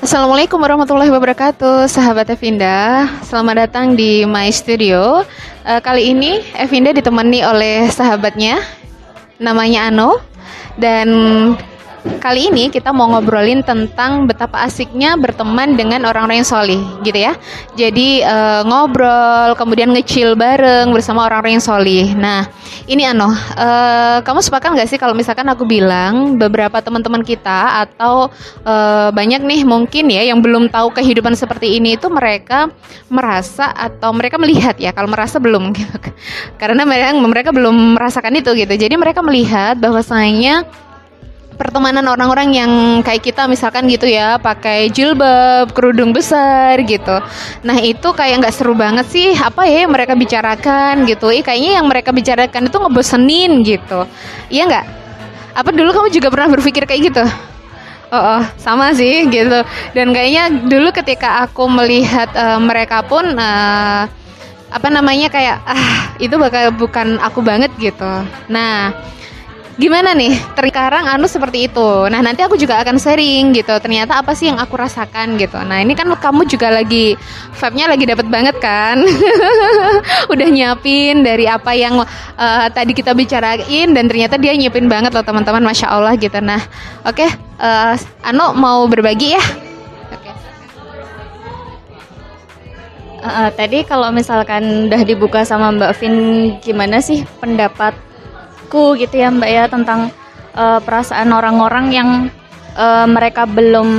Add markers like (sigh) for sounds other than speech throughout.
Assalamualaikum warahmatullahi wabarakatuh, sahabat Evinda. Selamat datang di My Studio. Uh, kali ini Evinda ditemani oleh sahabatnya, namanya Ano. Dan Kali ini kita mau ngobrolin tentang betapa asiknya berteman dengan orang-orang yang solih, gitu ya. Jadi uh, ngobrol, kemudian ngecil bareng bersama orang-orang yang solih. Nah, ini Ano, uh, kamu sepakat nggak sih kalau misalkan aku bilang beberapa teman-teman kita atau uh, banyak nih mungkin ya yang belum tahu kehidupan seperti ini itu mereka merasa atau mereka melihat ya, kalau merasa belum, gitu. (laughs) karena mereka mereka belum merasakan itu gitu. Jadi mereka melihat bahwasanya pertemanan orang-orang yang kayak kita misalkan gitu ya pakai jilbab kerudung besar gitu. Nah itu kayak nggak seru banget sih apa ya yang mereka bicarakan gitu. Eh kayaknya yang mereka bicarakan itu ngebosenin gitu. Iya nggak? Apa dulu kamu juga pernah berpikir kayak gitu? Oh, oh, sama sih gitu. Dan kayaknya dulu ketika aku melihat uh, mereka pun uh, apa namanya kayak ah itu bakal bukan aku banget gitu. Nah, gimana nih? Terkarang anu seperti itu. Nah nanti aku juga akan sharing gitu. Ternyata apa sih yang aku rasakan gitu. Nah ini kan kamu juga lagi vibe-nya lagi dapat banget kan? (laughs) Udah nyiapin dari apa yang uh, tadi kita bicarain dan ternyata dia nyiapin banget loh teman-teman. Masya Allah gitu. Nah oke okay, uh, eh, Anu mau berbagi ya? Uh, tadi kalau misalkan udah dibuka sama Mbak Vin gimana sih pendapat aku gitu ya Mbak ya tentang uh, perasaan orang-orang yang uh, mereka belum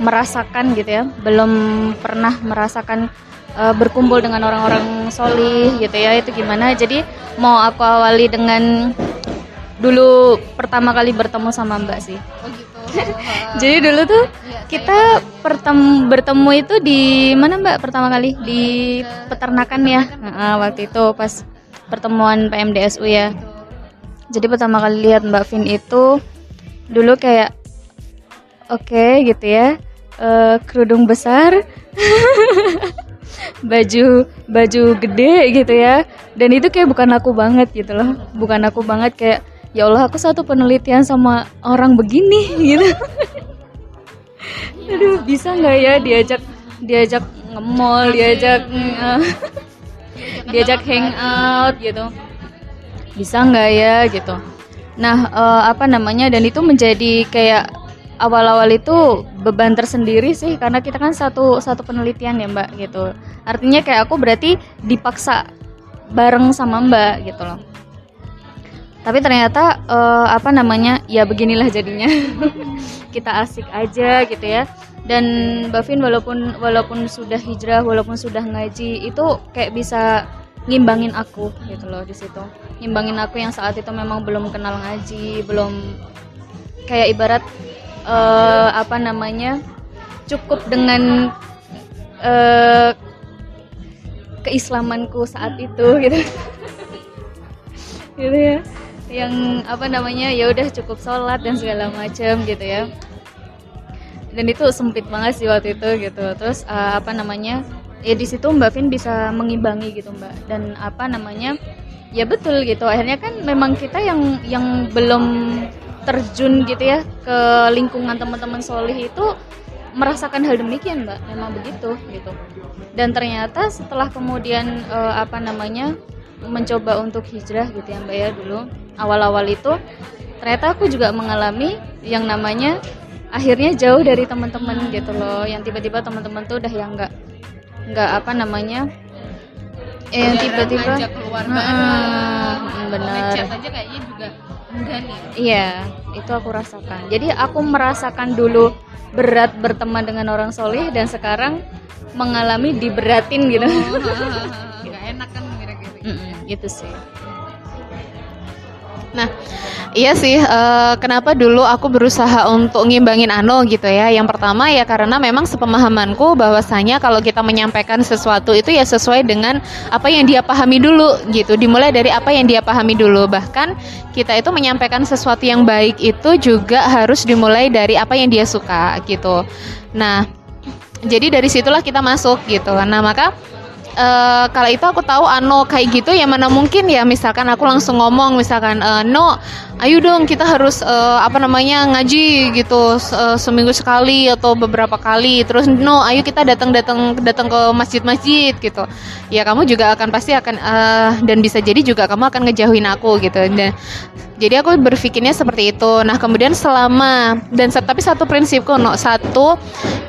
merasakan gitu ya, belum pernah merasakan uh, berkumpul dengan orang-orang solih gitu ya itu gimana? Jadi mau aku awali dengan dulu pertama kali bertemu sama Mbak sih. Oh gitu. (laughs) Jadi dulu tuh iya, kita pertem bertemu itu di mana Mbak pertama kali di peternakan ya. Nah, waktu itu pas pertemuan PMDSU ya jadi pertama kali lihat Mbak Vin itu dulu kayak oke okay, gitu ya uh, kerudung besar (laughs) baju baju gede gitu ya. Dan itu kayak bukan aku banget gitu loh. Bukan aku banget kayak ya Allah aku satu penelitian sama orang begini (laughs) gitu. Aduh bisa nggak ya diajak diajak nge-mall diajak uh, (laughs) diajak hangout gitu bisa nggak ya gitu. Nah uh, apa namanya dan itu menjadi kayak awal-awal itu beban tersendiri sih karena kita kan satu satu penelitian ya mbak gitu. Artinya kayak aku berarti dipaksa bareng sama mbak gitu loh. Tapi ternyata uh, apa namanya ya beginilah jadinya. (laughs) Kita asik aja gitu ya. Dan Bavin walaupun walaupun sudah hijrah walaupun sudah ngaji itu kayak bisa ngimbangin aku gitu loh di situ. Ngimbangin aku yang saat itu memang belum kenal ngaji belum kayak ibarat uh, apa namanya cukup dengan uh, keislamanku saat itu (laughs) gitu. Gitu ya. Yang apa namanya ya udah cukup sholat dan segala macam gitu ya. Dan itu sempit banget sih waktu itu gitu. Terus uh, apa namanya ya di situ Mbak Vin bisa mengimbangi gitu Mbak. Dan apa namanya? Ya betul gitu. Akhirnya kan memang kita yang yang belum terjun gitu ya ke lingkungan teman-teman solih itu merasakan hal demikian mbak. Memang begitu gitu. Dan ternyata setelah kemudian uh, apa namanya mencoba untuk hijrah gitu ya mbak ya dulu awal-awal itu ternyata aku juga mengalami yang namanya akhirnya jauh dari teman-teman gitu loh. Yang tiba-tiba teman-teman tuh udah yang nggak nggak apa namanya? Eh yang tiba-tiba keluar hmm, benar. Aja kayaknya juga enggak nih. Iya itu aku rasakan. Jadi aku merasakan dulu berat berteman dengan orang soleh dan sekarang mengalami diberatin gitu. Oh, (laughs) nggak enak kan kira-kira. Gitu sih Nah, iya sih. Uh, kenapa dulu aku berusaha untuk ngimbangin Ano gitu ya? Yang pertama ya karena memang sepemahamanku bahwasanya kalau kita menyampaikan sesuatu itu ya sesuai dengan apa yang dia pahami dulu gitu. Dimulai dari apa yang dia pahami dulu. Bahkan kita itu menyampaikan sesuatu yang baik itu juga harus dimulai dari apa yang dia suka gitu. Nah, jadi dari situlah kita masuk gitu. Nah, maka uh, kala itu aku tahu Ano kayak gitu ya mana mungkin ya misalkan aku langsung ngomong misalkan uh, No ayo dong kita harus uh, apa namanya ngaji gitu uh, seminggu sekali atau beberapa kali terus No ayo kita datang datang datang ke masjid-masjid gitu. Ya kamu juga akan pasti akan uh, dan bisa jadi juga kamu akan ngejauhin aku gitu. Dan jadi aku berpikirnya seperti itu. Nah kemudian selama dan tapi satu prinsipku no satu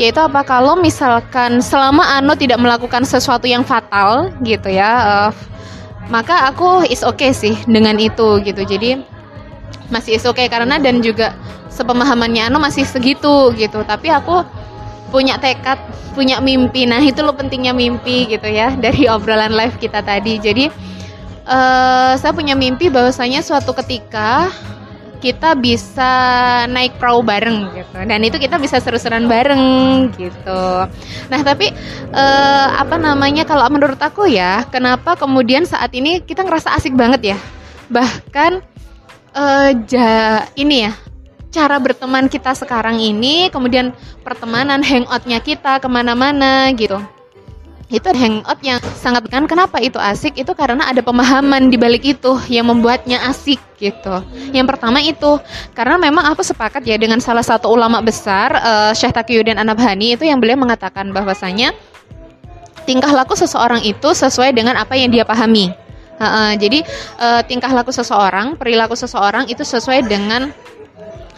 yaitu apa? Kalau misalkan selama Ano tidak melakukan sesuatu yang fatal gitu ya, uh, maka aku is okay sih dengan itu gitu. Jadi masih is okay karena dan juga sepemahamannya Ano masih segitu gitu. Tapi aku punya tekad, punya mimpi. Nah itu lo pentingnya mimpi gitu ya (laughs) dari obrolan live kita tadi. Jadi uh, saya punya mimpi bahwasanya suatu ketika kita bisa naik perahu bareng gitu. Dan itu kita bisa seru-seruan bareng gitu. Nah tapi uh, apa namanya kalau menurut aku ya kenapa kemudian saat ini kita ngerasa asik banget ya? Bahkan uh, ja ini ya cara berteman kita sekarang ini kemudian pertemanan hangoutnya kita ke mana-mana gitu itu hangout yang sangat kan kenapa itu asik itu karena ada pemahaman di balik itu yang membuatnya asik gitu. Yang pertama itu karena memang aku sepakat ya dengan salah satu ulama besar uh, Syekh Taqiyuddin Anabhani itu yang beliau mengatakan bahwasanya tingkah laku seseorang itu sesuai dengan apa yang dia pahami. Uh, uh, jadi uh, tingkah laku seseorang, perilaku seseorang itu sesuai dengan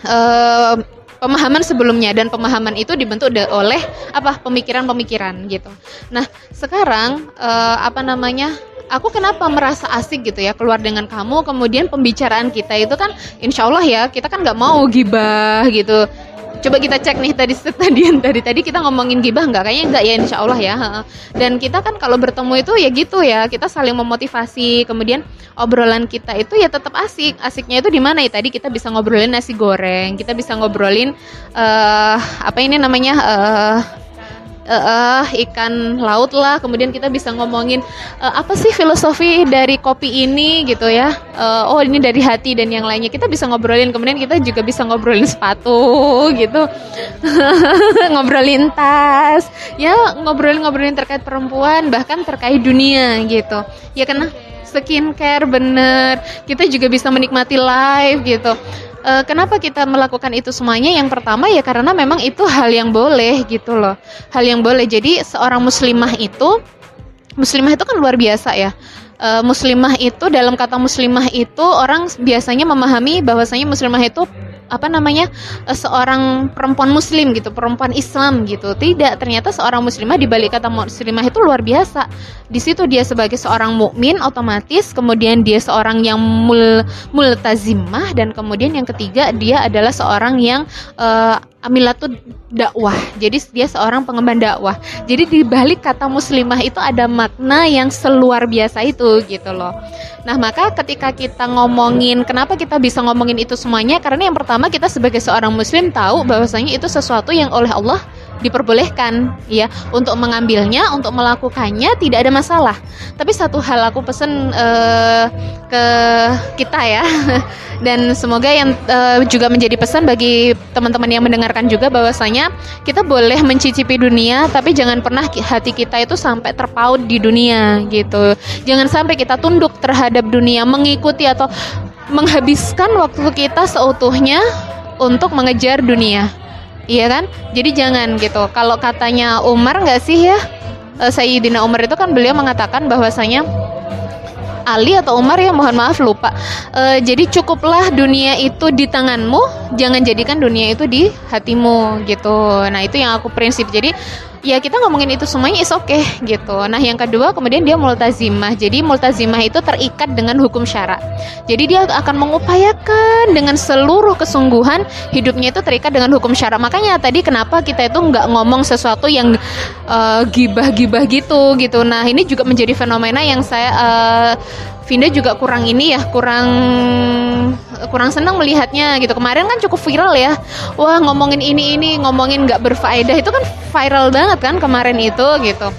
uh, pemahaman sebelumnya dan pemahaman itu dibentuk oleh apa pemikiran-pemikiran gitu. Nah sekarang uh, apa namanya? Aku kenapa merasa asik gitu ya keluar dengan kamu kemudian pembicaraan kita itu kan insya Allah ya kita kan nggak mau gibah gitu coba kita cek nih tadi (laughs) tadi dari tadi kita ngomongin gibah nggak? Kayaknya nggak ya insya Allah ya dan kita kan kalau bertemu itu ya gitu ya kita saling memotivasi. Kemudian obrolan kita itu ya tetap asik. Asiknya itu di mana ya? Tadi kita bisa ngobrolin nasi goreng kita bisa ngobrolin uh, apa ini namanya uh, uh, ikan laut lah. Kemudian kita bisa ngomongin uh, apa sih filosofi dari kopi ini gitu ya? Uh, oh ini dari hati dan yang lainnya. Kita bisa ngobrolin. Kemudian kita juga bisa ngobrolin sepatu gitu. (laughs) Ngobrolin tas. Ya ngobrolin-ngobrolin terkait perempuan bahkan terkait dunia gitu. Ya karena skincare bener. Kita juga bisa menikmati live gitu uh, kenapa kita melakukan itu semuanya? Yang pertama ya karena memang itu hal yang boleh gitu loh. Hal yang boleh. Jadi seorang muslimah itu muslimah itu kan luar biasa ya. Uh, muslimah itu dalam kata muslimah itu orang biasanya memahami bahwasanya muslimah itu apa namanya uh, seorang perempuan muslim gitu perempuan Islam gitu. Tidak ternyata seorang muslimah di balik kata muslimah itu luar biasa. Di situ dia sebagai seorang mukmin otomatis kemudian dia seorang yang mul multazimah dan kemudian yang ketiga dia adalah seorang yang uh, Amilatud dakwah. Jadi dia seorang pengemban dakwah. Jadi di balik kata muslimah itu ada makna yang seluar biasa itu gitu loh. Nah, maka ketika kita ngomongin kenapa kita bisa ngomongin itu semuanya karena yang pertama kita sebagai seorang muslim tahu bahwasanya itu sesuatu yang oleh Allah diperbolehkan ya untuk mengambilnya untuk melakukannya tidak ada masalah. Tapi satu hal aku pesen uh, ke kita ya. (laughs) Dan semoga yang uh, juga menjadi pesan bagi teman-teman yang mendengarkan juga bahwasanya kita boleh mencicipi dunia tapi jangan pernah hati kita itu sampai terpaut di dunia gitu. Jangan sampai kita tunduk terhadap dunia mengikuti atau menghabiskan waktu kita seutuhnya untuk mengejar dunia Iya kan? Jadi jangan gitu. Kalau katanya Umar nggak sih ya? Uh, Sayyidina Umar itu kan beliau mengatakan bahwasanya Ali atau Umar ya mohon maaf lupa. Uh, jadi cukuplah dunia itu di tanganmu, jangan jadikan dunia itu di hatimu gitu. Nah itu yang aku prinsip. Jadi ya kita ngomongin itu semuanya is okay, gitu. Nah yang kedua kemudian dia multazimah. Jadi multazimah itu terikat dengan hukum syarak. Jadi dia akan mengupayakan dengan seluruh kesungguhan hidupnya itu terikat dengan hukum syarak. Makanya tadi kenapa kita itu nggak ngomong sesuatu yang uh, gibah-gibah gitu gitu. Nah ini juga menjadi fenomena yang saya uh, Vinda juga kurang ini ya, kurang kurang senang melihatnya gitu. Kemarin kan cukup viral ya. Wah, ngomongin ini ini, ngomongin nggak berfaedah itu kan viral banget kan kemarin itu gitu.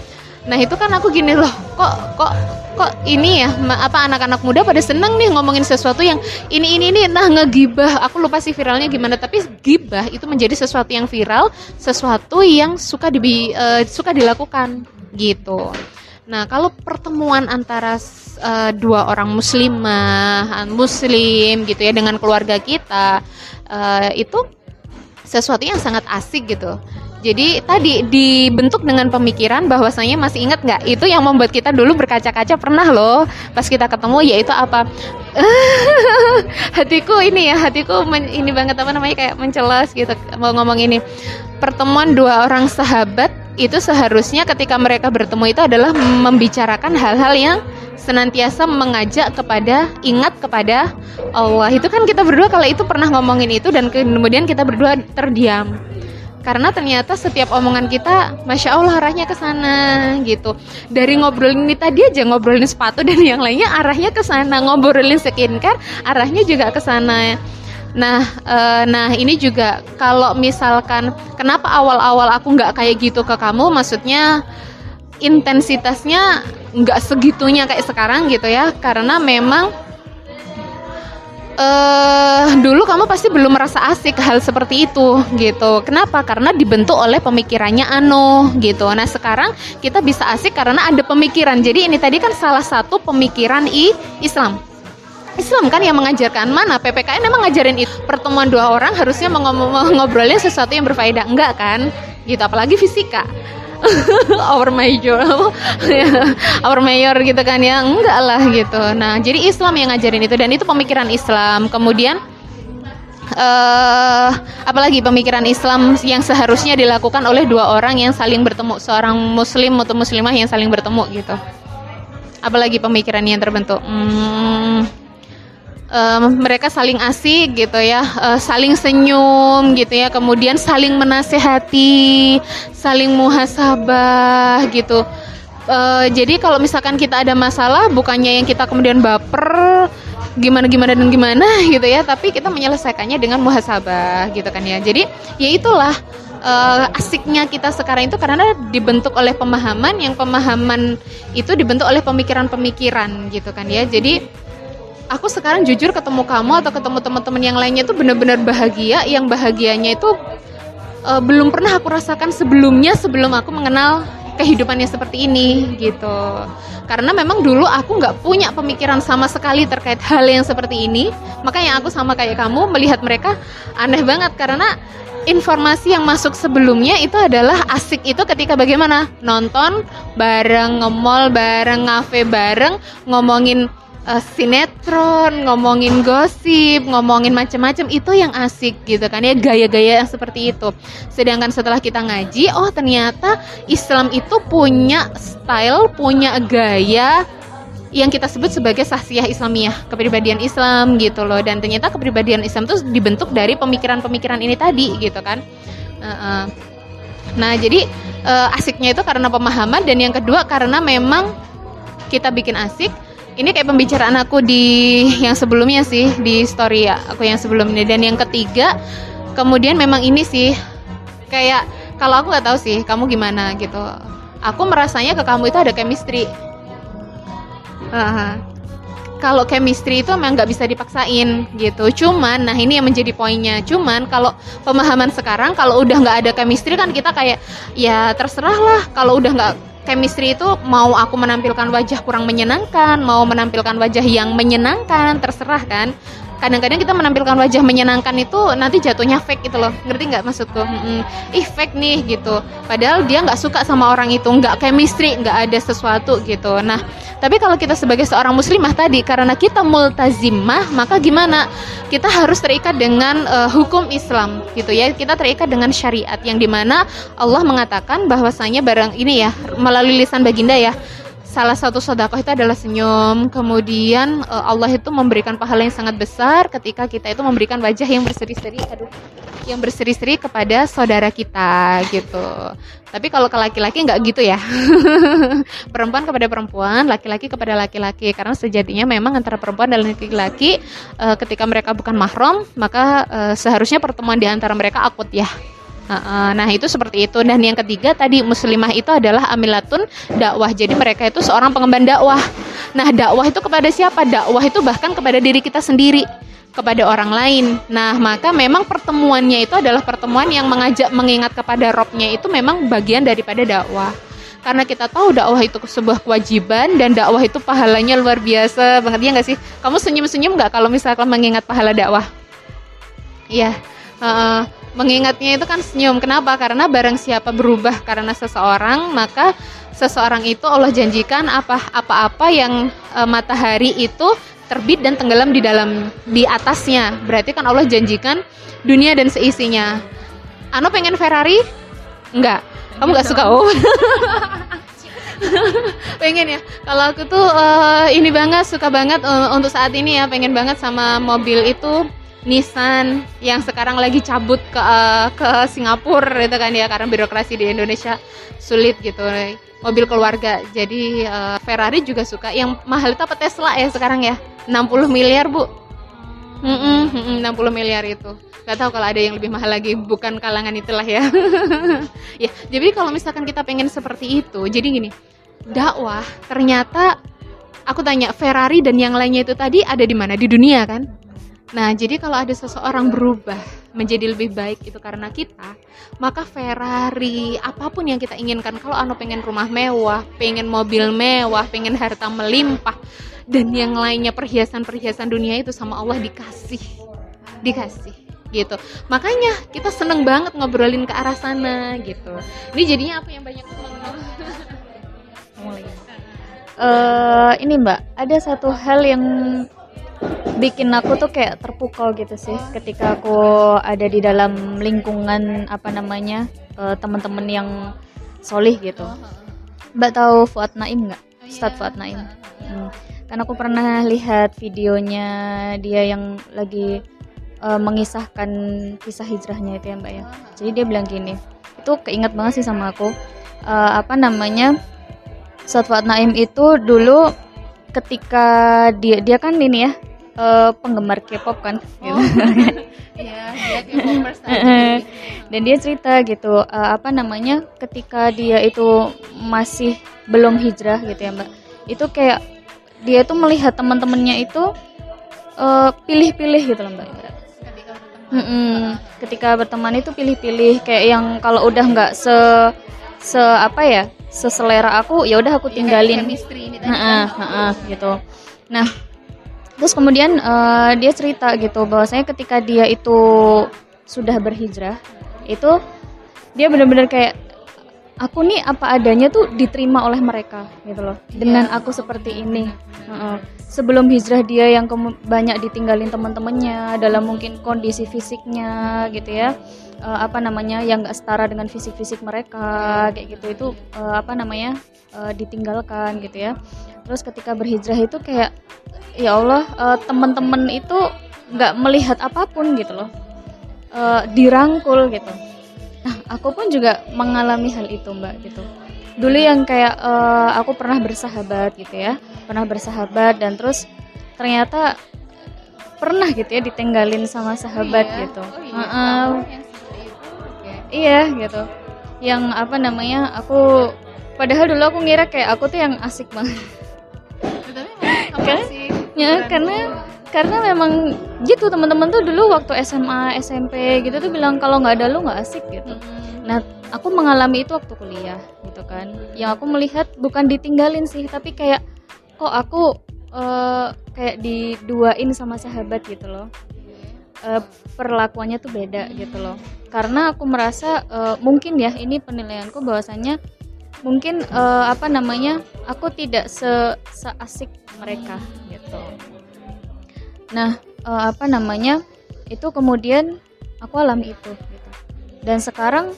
Nah, itu kan aku gini loh, kok kok kok ini ya apa anak-anak muda pada seneng nih ngomongin sesuatu yang ini ini ini nah ngegibah aku lupa sih viralnya gimana tapi gibah itu menjadi sesuatu yang viral sesuatu yang suka di uh, suka dilakukan gitu Nah, kalau pertemuan antara uh, dua orang muslimah, muslim gitu ya dengan keluarga kita uh, itu sesuatu yang sangat asik gitu. Jadi tadi dibentuk dengan pemikiran bahwasanya masih ingat nggak? Itu yang membuat kita dulu berkaca-kaca pernah loh pas kita ketemu yaitu apa? (laughs) Hatiku ini ya hatiku ini banget apa namanya kayak mencelas gitu mau ngomong ini. Pertemuan dua orang sahabat itu seharusnya ketika mereka bertemu itu adalah membicarakan hal-hal yang senantiasa mengajak kepada ingat kepada Allah. Itu kan kita berdua kalau itu pernah ngomongin itu dan kemudian kita berdua terdiam. Karena ternyata setiap omongan kita masya Allah arahnya ke sana gitu. Dari ngobrolin ini tadi aja ngobrolin sepatu dan yang lainnya arahnya ke sana. Ngobrolin skincare arahnya juga ke sana nah e, nah ini juga kalau misalkan kenapa awal-awal aku nggak kayak gitu ke kamu maksudnya intensitasnya nggak segitunya kayak sekarang gitu ya karena memang uh, dulu kamu pasti belum merasa asik hal seperti itu gitu. Kenapa? Karena dibentuk oleh pemikirannya Ano gitu. Nah sekarang kita bisa asik karena ada pemikiran. Jadi ini tadi kan salah satu pemikiran i Islam. Islam kan yang mengajarkan mana PPKN emang ngajarin itu. Pertemuan dua orang harusnya ngobrolin sesuatu yang berfaedah. Enggak kan? Gitu apalagi fisika. (laughs) Our major. (laughs) Our mayor gitu kan ya. Enggak lah gitu. Nah jadi Islam yang ngajarin itu. Dan itu pemikiran Islam. Kemudian uh, apalagi pemikiran Islam yang seharusnya dilakukan oleh dua orang yang saling bertemu. Seorang muslim atau muslimah yang saling bertemu gitu. Apalagi pemikiran yang terbentuk. Hmm, um, mereka saling asik gitu ya, uh, saling senyum gitu ya, kemudian saling menasehati, saling muhasabah gitu. Uh, jadi kalau misalkan kita ada masalah, bukannya yang kita kemudian baper, gimana gimana dan gimana gitu ya, tapi kita menyelesaikannya dengan muhasabah gitu kan ya. Jadi ya itulah uh, asiknya kita sekarang itu karena dibentuk oleh pemahaman yang pemahaman itu dibentuk oleh pemikiran-pemikiran gitu kan ya. Jadi aku sekarang jujur ketemu kamu atau ketemu teman-teman yang lainnya itu benar-benar bahagia. Yang bahagianya itu uh, belum pernah aku rasakan sebelumnya sebelum aku mengenal kehidupannya seperti ini gitu. Karena memang dulu aku nggak punya pemikiran sama sekali terkait hal yang seperti ini. Makanya aku sama kayak kamu melihat mereka aneh banget. Karena informasi yang masuk sebelumnya itu adalah asik itu ketika bagaimana? Nonton bareng ngemol bareng ngafe bareng ngomongin uh, sinetron, ngomongin gosip, ngomongin macam-macam itu yang asik gitu kan ya gaya-gaya yang seperti itu. Sedangkan setelah kita ngaji, oh ternyata Islam itu punya style, punya gaya yang kita sebut sebagai sahsiah Islamiyah, kepribadian Islam gitu loh. Dan ternyata kepribadian Islam itu dibentuk dari pemikiran-pemikiran ini tadi gitu kan. Uh -uh. Nah, jadi uh, asiknya itu karena pemahaman dan yang kedua karena memang kita bikin asik ini kayak pembicaraan aku di yang sebelumnya sih di story ya aku yang sebelumnya. Dan yang ketiga kemudian memang ini sih kayak kalau aku nggak tahu sih kamu gimana gitu. Aku merasanya ke kamu itu ada chemistry. Uh, kalau chemistry itu memang nggak bisa dipaksain gitu. Cuman nah ini yang menjadi poinnya. Cuman kalau pemahaman sekarang kalau udah nggak ada chemistry kan kita kayak ya terserah lah kalau udah nggak chemistry itu mau aku menampilkan wajah kurang menyenangkan, mau menampilkan wajah yang menyenangkan, terserah kan kadang-kadang kita menampilkan wajah menyenangkan itu nanti jatuhnya fake gitu loh. Ngerti nggak maksudku? Hmm, ih fake nih gitu. Padahal dia nggak suka sama orang itu nggak chemistry nggak ada sesuatu gitu. Nah tapi kalau kita sebagai seorang muslimah tadi karena kita multazimah maka gimana? Kita harus terikat dengan uh, hukum Islam gitu ya. Kita terikat dengan syariat yang di mana Allah mengatakan bahwasanya barang ini ya melalui lisan baginda ya salah satu sodakoh itu adalah senyum. Kemudian uh, Allah itu memberikan pahala yang sangat besar ketika kita itu memberikan wajah yang berseri-seri, aduh, yang berseri-seri kepada saudara kita gitu. Tapi kalau ke laki-laki nggak gitu ya. (laughs) perempuan kepada perempuan, laki-laki kepada laki-laki. Karena sejatinya memang antara perempuan dan laki-laki uh, ketika mereka bukan mahram, maka uh, seharusnya pertemuan di antara mereka akut ya. Nah itu seperti itu dan yang ketiga tadi muslimah itu adalah amilatun dakwah jadi mereka itu seorang pengemban dakwah. Nah dakwah itu kepada siapa? Dakwah itu bahkan kepada diri kita sendiri kepada orang lain. Nah maka memang pertemuannya itu adalah pertemuan yang mengajak mengingat kepada robnya itu memang bagian daripada dakwah. karena kita tahu dakwah itu sebuah kewajiban dan dakwah itu pahalanya luar biasa banget ya nggak sih kamu senyum-senyum nggak kalau misalkan mengingat pahala dakwah iya uh, mengingatnya itu kan senyum. Kenapa? Karena barang siapa berubah karena seseorang maka seseorang itu Allah janjikan apa apa-apa yang uh, matahari itu terbit dan tenggelam di dalam di atasnya. Berarti kan Allah janjikan dunia dan seisinya. Ano pengen Ferrari? Enggak. Kamu nggak suka? Oh. (laughs) Pengen ya? Kalau aku tuh uh, ini banget suka banget uh, untuk saat ini ya. Pengen banget sama mobil itu Nissan yang sekarang lagi cabut ke uh, ke Singapura itu kan ya karena birokrasi di Indonesia sulit gitu. Mobil keluarga. Jadi uh, Ferrari juga suka. Yang mahal itu apa Tesla ya sekarang ya? 60 miliar bu. Mm -mm, 60 miliar itu. Gak tahu kalau ada yang lebih mahal lagi. Bukan kalangan itulah ya. (laughs) Ya jadi kalau misalkan kita pengen seperti itu jadi gini. Dakwah ternyata aku tanya Ferrari dan yang lainnya itu tadi ada di mana? Di dunia kan Nah, jadi kalau ada seseorang berubah menjadi lebih baik itu karena kita, maka Ferrari, apa pun yang kita inginkan, kalau Ano pengen rumah mewah, pengen mobil mewah, pengen harta melimpah, dan yang lainnya perhiasan-perhiasan dunia itu sama Allah dikasih. Dikasih gitu. Makanya kita seneng banget ngobrolin ke arah sana gitu. Ini jadinya apa yang banyak ngomong. Uh, (laughs) ini Mbak, ada satu hal yang bikin aku tuh kayak terpukau gitu sih ketika aku ada di dalam lingkungan apa namanya uh, teman-teman yang solih gitu. Mbak tahu Fuad Naim nggak? Ustadz Fuad Naim. Hmm. Karena aku pernah lihat videonya dia yang lagi uh, mengisahkan kisah hijrahnya itu ya Mbak ya. Jadi dia bilang gini, itu keinget banget sih sama aku. Uh, apa namanya? Ustadz Fuad Naim itu dulu ketika dia dia kan ini ya uh, penggemar K-pop kan oh. gitu. Iya, (laughs) dia K-popers Dan dia cerita gitu uh, apa namanya ketika dia itu masih belum hijrah gitu ya, Mbak. Itu kayak dia tuh melihat teman-temannya itu pilih pilih-pilih gitu loh, Mbak. Mm -mm. Ketika berteman itu pilih-pilih kayak yang kalau udah nggak se se apa ya seselera aku ya udah aku tinggalin. Ya, nah, nah, gitu. Nah, terus kemudian uh, dia cerita gitu bahwasanya ketika dia itu sudah berhijrah itu dia benar-benar kayak aku nih apa adanya tuh diterima oleh mereka gitu loh. Dengan iya. aku seperti ini. Uh, sebelum hijrah dia yang banyak ditinggalin teman-temannya dalam mungkin kondisi fisiknya gitu ya. Uh, apa namanya yang gak setara dengan fisik-fisik mereka kayak gitu. Itu uh, apa namanya uh, ditinggalkan gitu ya terus ketika berhijrah itu kayak ya Allah uh, teman-teman itu nggak melihat apa pun gitu loh. Uh, dirangkul gitu. Nah aku pun juga mengalami hal itu mbak gitu. Dulu yang kayak uh, aku pernah bersahabat gitu ya. Pernah bersahabat dan terus ternyata pernah gitu ya ditinggalin sama sahabat oh, iya? gitu. Oh, iya. Uh -uh. iya gitu. Yang apa namanya aku padahal dulu aku ngira kayak aku tuh yang asik banget kan ya karena karena memang gitu teman-teman tuh dulu waktu SMA SMP gitu tuh bilang kalau nggak ada lu nggak asik gitu. Hmm. nah aku mengalami itu waktu kuliah gitu kan. Yang aku melihat bukan ditinggalin sih tapi kayak kok aku uh, kayak diduain sama sahabat gitu loh. Uh, perlakuannya tuh beda gitu loh. Karena aku merasa uh, mungkin ya ini penilaianku bahwasanya mungkin uh, apa namanya aku tidak se seasik mereka gitu. Nah uh, apa namanya itu kemudian aku alami itu gitu. Dan sekarang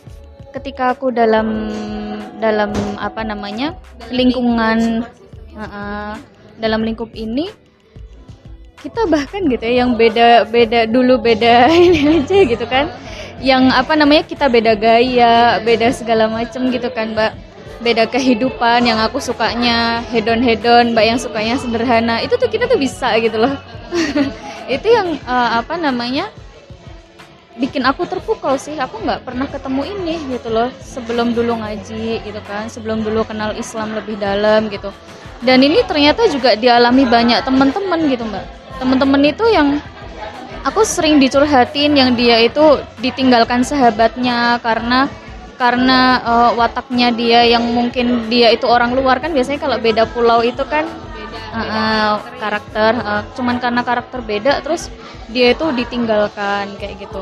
ketika aku dalam dalam apa namanya lingkungan uh, uh, dalam lingkup ini kita bahkan gitu ya yang beda beda dulu beda (laughs) ini aja gitu kan. Yang apa namanya kita beda gaya beda segala macam gitu kan mbak beda kehidupan yang aku sukanya hedon hedon mbak yang sukanya sederhana. Itu tuh kita tuh bisa gitu loh. (laughs) Itu yang uh, apa namanya bikin aku terpukau sih. Aku nggak pernah ketemu ini gitu loh sebelum dulu ngaji gitu kan sebelum dulu kenal Islam lebih dalam gitu. Dan ini ternyata juga dialami banyak teman-teman gitu mbak. Teman-teman itu yang aku sering dicurhatin yang dia itu ditinggalkan sahabatnya karena karena uh, wataknya dia yang mungkin dia itu orang luar kan biasanya kalau beda pulau itu kan beda, uh, karakter uh, cuman karena karakter beda terus dia itu ditinggalkan kayak gitu.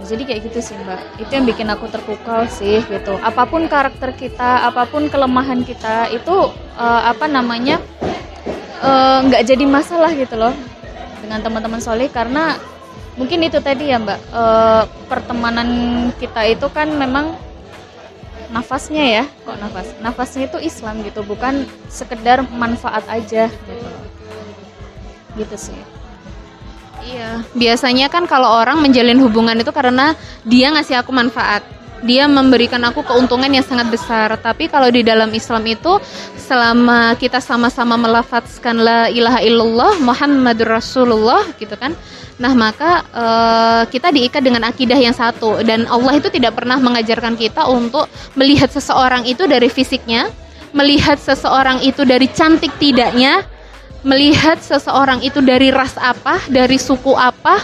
Jadi kayak gitu sih mbak. Itu yang bikin aku terpukau sih gitu. Apa pun karakter kita apa pun kelemahan kita itu uh, apa namanya nggak uh, jadi masalah gitu loh dengan teman-teman soleh karena mungkin itu tadi ya mbak. E, pertemanan kita itu kan memang nafasnya ya. Kok nafas? Nafasnya itu Islam gitu bukan sekedar manfaat aja gitu. Gitu sih. Iya. Biasanya kan kalau orang menjalin hubungan itu karena dia ngasih aku manfaat dia memberikan aku keuntungan yang sangat besar. Tapi kalau di dalam Islam itu selama kita sama-sama melafazkan la ilaha illallah Muhammadur Rasulullah gitu kan. Nah, maka uh, kita diikat dengan akidah yang satu dan Allah itu tidak pernah mengajarkan kita untuk melihat seseorang itu dari fisiknya, melihat seseorang itu dari cantik tidaknya, melihat seseorang itu dari ras apa, dari suku apa,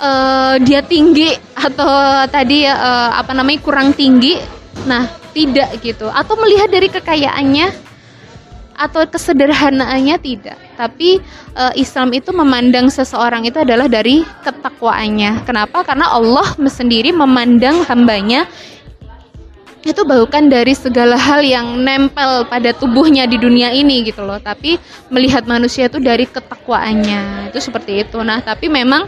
uh, dia tinggi atau tadi uh, apa namanya kurang tinggi. Nah, tidak gitu. Atau melihat dari kekayaannya, atau kesederhanaannya tidak. Tapi uh, Islam itu memandang seseorang itu adalah dari ketakwaannya. Kenapa? Karena Allah sendiri memandang hambanya itu bukan dari segala hal yang nempel pada tubuhnya di dunia ini gitu loh tapi melihat manusia itu dari ketakwaannya itu seperti itu nah tapi memang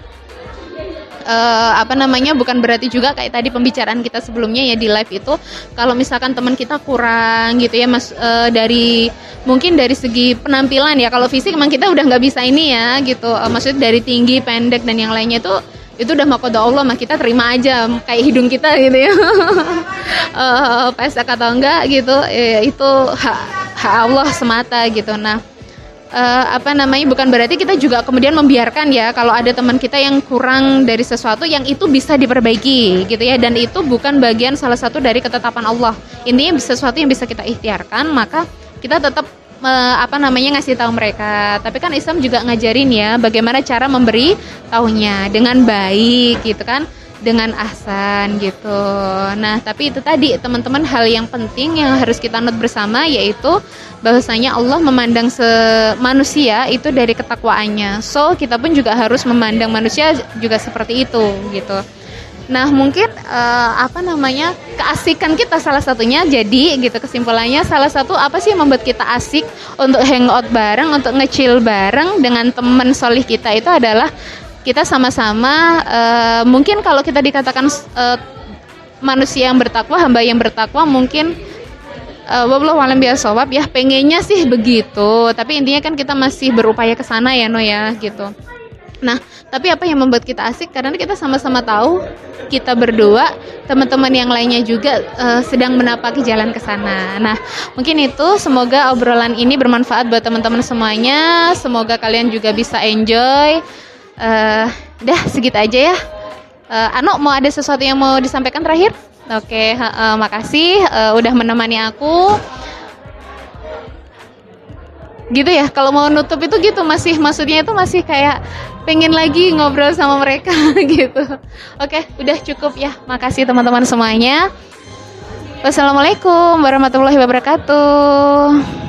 uh, apa namanya bukan berarti juga kayak tadi pembicaraan kita sebelumnya ya di live itu kalau misalkan teman kita kurang gitu ya mas uh, dari mungkin dari segi penampilan ya kalau fisik emang kita udah nggak bisa ini ya gitu. Uh, maksudnya dari tinggi pendek dan yang lainnya itu itu udah makoda Allah mah kita terima aja kayak hidung kita gitu ya. Uh, (laughs) pesek atau enggak gitu ya, itu hak hak Allah semata gitu. Nah uh, apa namanya bukan berarti kita juga kemudian membiarkan ya kalau ada teman kita yang kurang dari sesuatu yang itu bisa diperbaiki gitu ya. Dan itu bukan bagian salah satu dari ketetapan Allah. Ini sesuatu yang bisa kita ikhtiarkan maka kita tetap uh, apa namanya ngasih tahu mereka. Tapi kan Islam juga ngajarin ya bagaimana cara memberi tahunya dengan baik gitu kan dengan ahsan gitu. Nah, tapi itu tadi teman-teman hal yang penting yang harus kita not bersama yaitu bahwasanya Allah memandang manusia itu dari ketakwaannya. So, kita pun juga harus memandang manusia juga seperti itu gitu. Nah, mungkin uh, apa namanya? keasikan kita salah satunya jadi gitu kesimpulannya salah satu apa sih yang membuat kita asik untuk hangout bareng, untuk ngecil bareng dengan teman solih kita itu adalah kita sama-sama uh, mungkin kalau kita dikatakan uh, manusia yang bertakwa, hamba yang bertakwa mungkin uh, wabarakatuh alam biasawab ya pengennya sih begitu. Tapi intinya kan kita masih berupaya ke sana ya no ya gitu. Nah tapi apa yang membuat kita asik? Karena kita sama-sama tahu kita berdua teman-teman yang lainnya juga uh, sedang menapaki jalan ke sana. Nah mungkin itu semoga obrolan ini bermanfaat buat teman-teman semuanya. Semoga kalian juga bisa enjoy uh, dah segitu aja ya. Uh, Ano mau ada sesuatu yang mau disampaikan terakhir? Oke okay, uh, makasih uh, udah menemani aku. Gitu ya kalau mau nutup itu gitu masih maksudnya itu masih kayak pengen lagi ngobrol sama mereka (laughs) gitu. Oke udah cukup ya makasih teman-teman semuanya. Wassalamualaikum warahmatullahi wabarakatuh